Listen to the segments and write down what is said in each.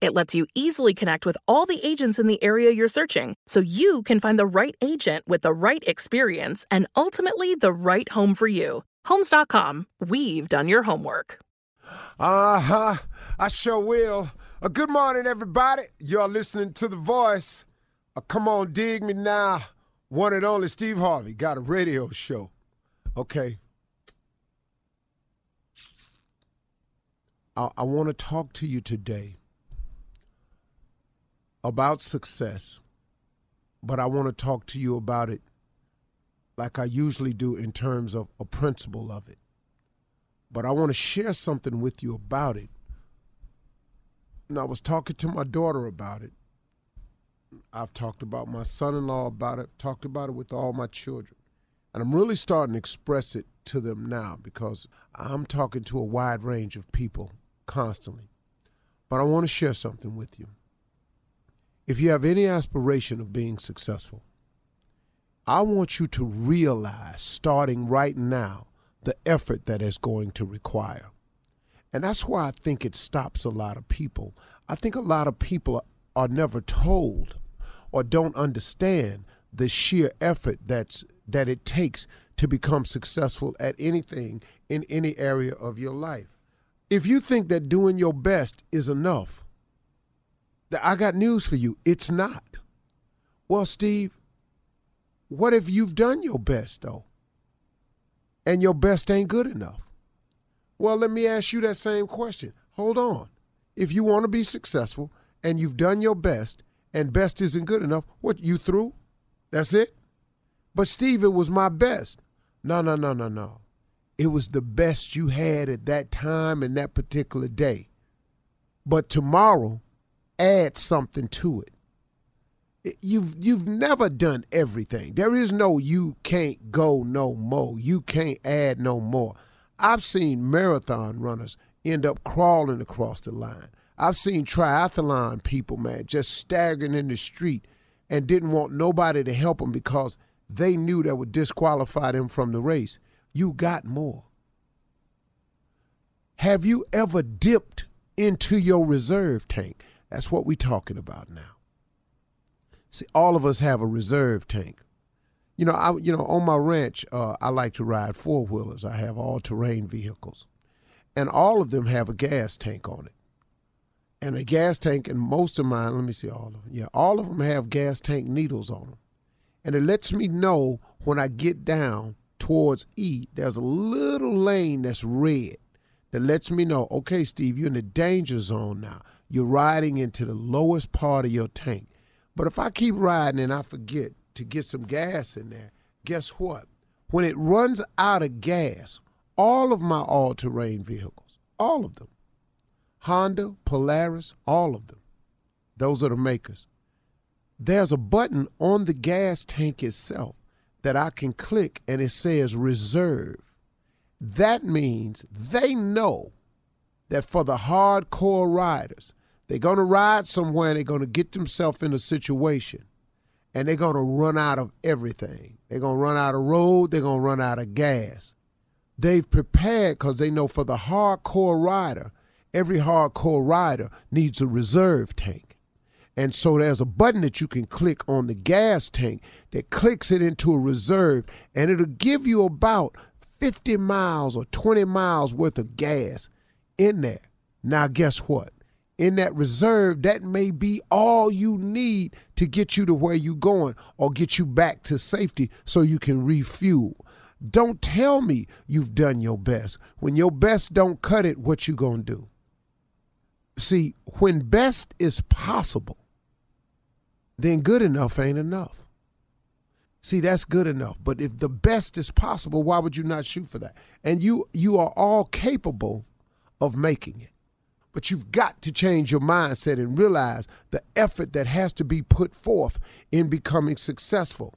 It lets you easily connect with all the agents in the area you're searching so you can find the right agent with the right experience and ultimately the right home for you. Homes.com, we've done your homework. Uh huh. I sure will. Uh, good morning, everybody. You're listening to The Voice. Uh, come on, dig me now. One and only Steve Harvey got a radio show. Okay. I, I want to talk to you today about success, but I want to talk to you about it like I usually do in terms of a principle of it. But I want to share something with you about it. And I was talking to my daughter about it. I've talked about my son in law about it, talked about it with all my children. And I'm really starting to express it to them now because I'm talking to a wide range of people constantly. But I want to share something with you. If you have any aspiration of being successful, I want you to realize starting right now the effort that is going to require. And that's why I think it stops a lot of people. I think a lot of people are never told or don't understand the sheer effort that's that it takes to become successful at anything in any area of your life. If you think that doing your best is enough, I got news for you. It's not. Well, Steve, what if you've done your best, though? And your best ain't good enough? Well, let me ask you that same question. Hold on. If you want to be successful and you've done your best and best isn't good enough, what, you through? That's it? But, Steve, it was my best. No, no, no, no, no. It was the best you had at that time and that particular day. But tomorrow, add something to it. You've you've never done everything. There is no you can't go no more. You can't add no more. I've seen marathon runners end up crawling across the line. I've seen triathlon people, man, just staggering in the street and didn't want nobody to help them because they knew that would disqualify them from the race. You got more. Have you ever dipped into your reserve tank? That's what we're talking about now. See, all of us have a reserve tank. You know, I you know on my ranch, uh, I like to ride four wheelers. I have all terrain vehicles, and all of them have a gas tank on it. And a gas tank, and most of mine, let me see all of them. Yeah, all of them have gas tank needles on them, and it lets me know when I get down towards E, there's a little lane that's red that lets me know, okay, Steve, you're in the danger zone now. You're riding into the lowest part of your tank. But if I keep riding and I forget to get some gas in there, guess what? When it runs out of gas, all of my all terrain vehicles, all of them, Honda, Polaris, all of them, those are the makers. There's a button on the gas tank itself that I can click and it says reserve. That means they know that for the hardcore riders, they're going to ride somewhere they're going to get themselves in a situation and they're going to run out of everything. They're going to run out of road, they're going to run out of gas. They've prepared because they know for the hardcore rider, every hardcore rider needs a reserve tank. And so there's a button that you can click on the gas tank that clicks it into a reserve, and it'll give you about 50 miles or 20 miles worth of gas in there. Now, guess what? In that reserve, that may be all you need to get you to where you're going or get you back to safety so you can refuel. Don't tell me you've done your best. When your best don't cut it, what you going to do? See, when best is possible, then good enough ain't enough. See, that's good enough. But if the best is possible, why would you not shoot for that? And you you are all capable of making it. But you've got to change your mindset and realize the effort that has to be put forth in becoming successful.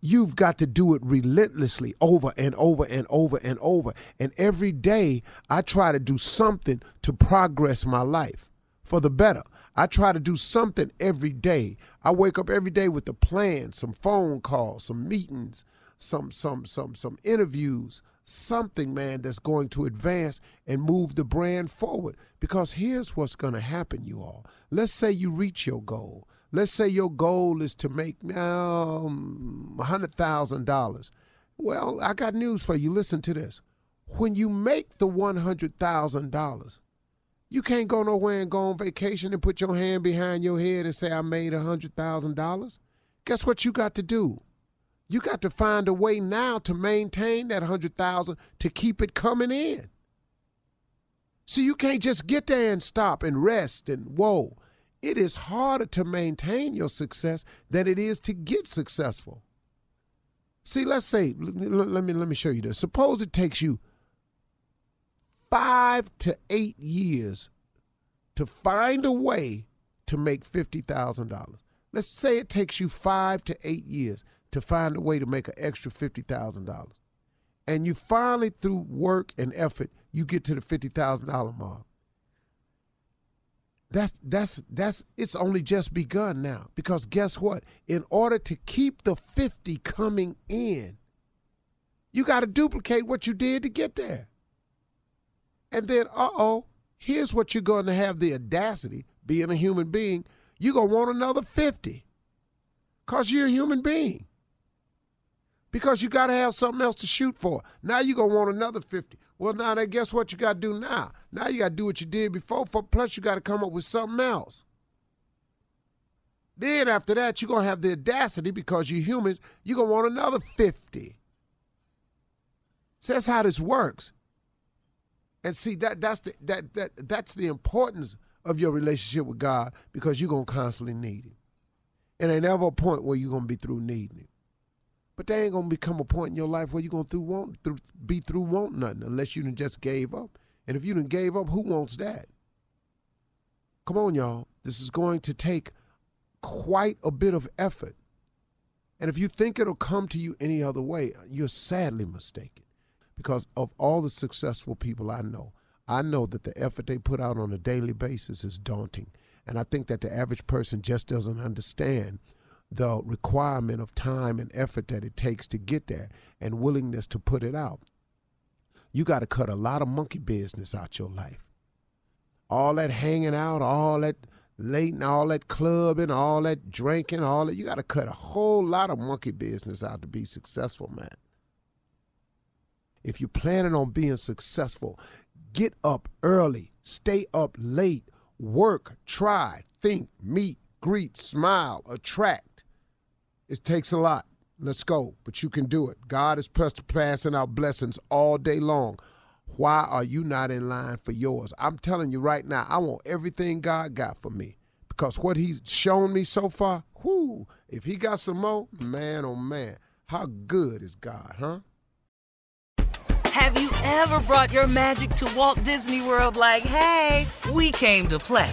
You've got to do it relentlessly over and over and over and over. And every day I try to do something to progress my life for the better. I try to do something every day. I wake up every day with a plan, some phone calls, some meetings, some some some some interviews, something man that's going to advance and move the brand forward because here's what's going to happen you all. Let's say you reach your goal. Let's say your goal is to make um $100,000. Well, I got news for you. Listen to this. When you make the $100,000, you can't go nowhere and go on vacation and put your hand behind your head and say, I made a $100,000. Guess what you got to do? You got to find a way now to maintain that 100,000 to keep it coming in. See, you can't just get there and stop and rest and whoa. It is harder to maintain your success than it is to get successful. See, let's say, let me let me show you this. Suppose it takes you five to eight years to find a way to make $50,000. Let's say it takes you five to eight years to find a way to make an extra $50,000. And you finally, through work and effort, you get to the $50,000 mark. That's that's that's it's only just begun now because guess what? In order to keep the 50 coming in, you got to duplicate what you did to get there. And then, uh oh, here's what you're going to have the audacity, being a human being, you're going to want another 50 because you're a human being. Because you got to have something else to shoot for. Now you're going to want another 50. Well, now then, guess what you got to do now? Now you got to do what you did before, for, plus you got to come up with something else. Then after that, you're going to have the audacity because you're humans, you're going to want another 50. So that's how this works. And see that that's the that that that's the importance of your relationship with God because you're gonna constantly need him. And ain't ever a point where you're gonna be through needing him. But there ain't gonna become a point in your life where you're gonna through want through be through want nothing unless you done just gave up. And if you done gave up, who wants that? Come on, y'all. This is going to take quite a bit of effort. And if you think it'll come to you any other way, you're sadly mistaken because of all the successful people I know. I know that the effort they put out on a daily basis is daunting. And I think that the average person just doesn't understand the requirement of time and effort that it takes to get there and willingness to put it out. You got to cut a lot of monkey business out your life. All that hanging out, all that late and all that clubbing, all that drinking, all that. You got to cut a whole lot of monkey business out to be successful, man. If you're planning on being successful, get up early, stay up late, work, try, think, meet, greet, smile, attract. It takes a lot. Let's go, but you can do it. God is passing out blessings all day long. Why are you not in line for yours? I'm telling you right now, I want everything God got for me because what He's shown me so far, whoo, if He got some more, man, oh man, how good is God, huh? Have you ever brought your magic to Walt Disney World like, hey, we came to play?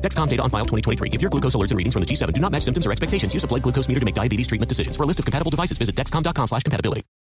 Dexcom data on file 2023. If your glucose alerts and readings from the G7 do not match symptoms or expectations, use a blood glucose meter to make diabetes treatment decisions. For a list of compatible devices, visit Dexcom.com slash compatibility.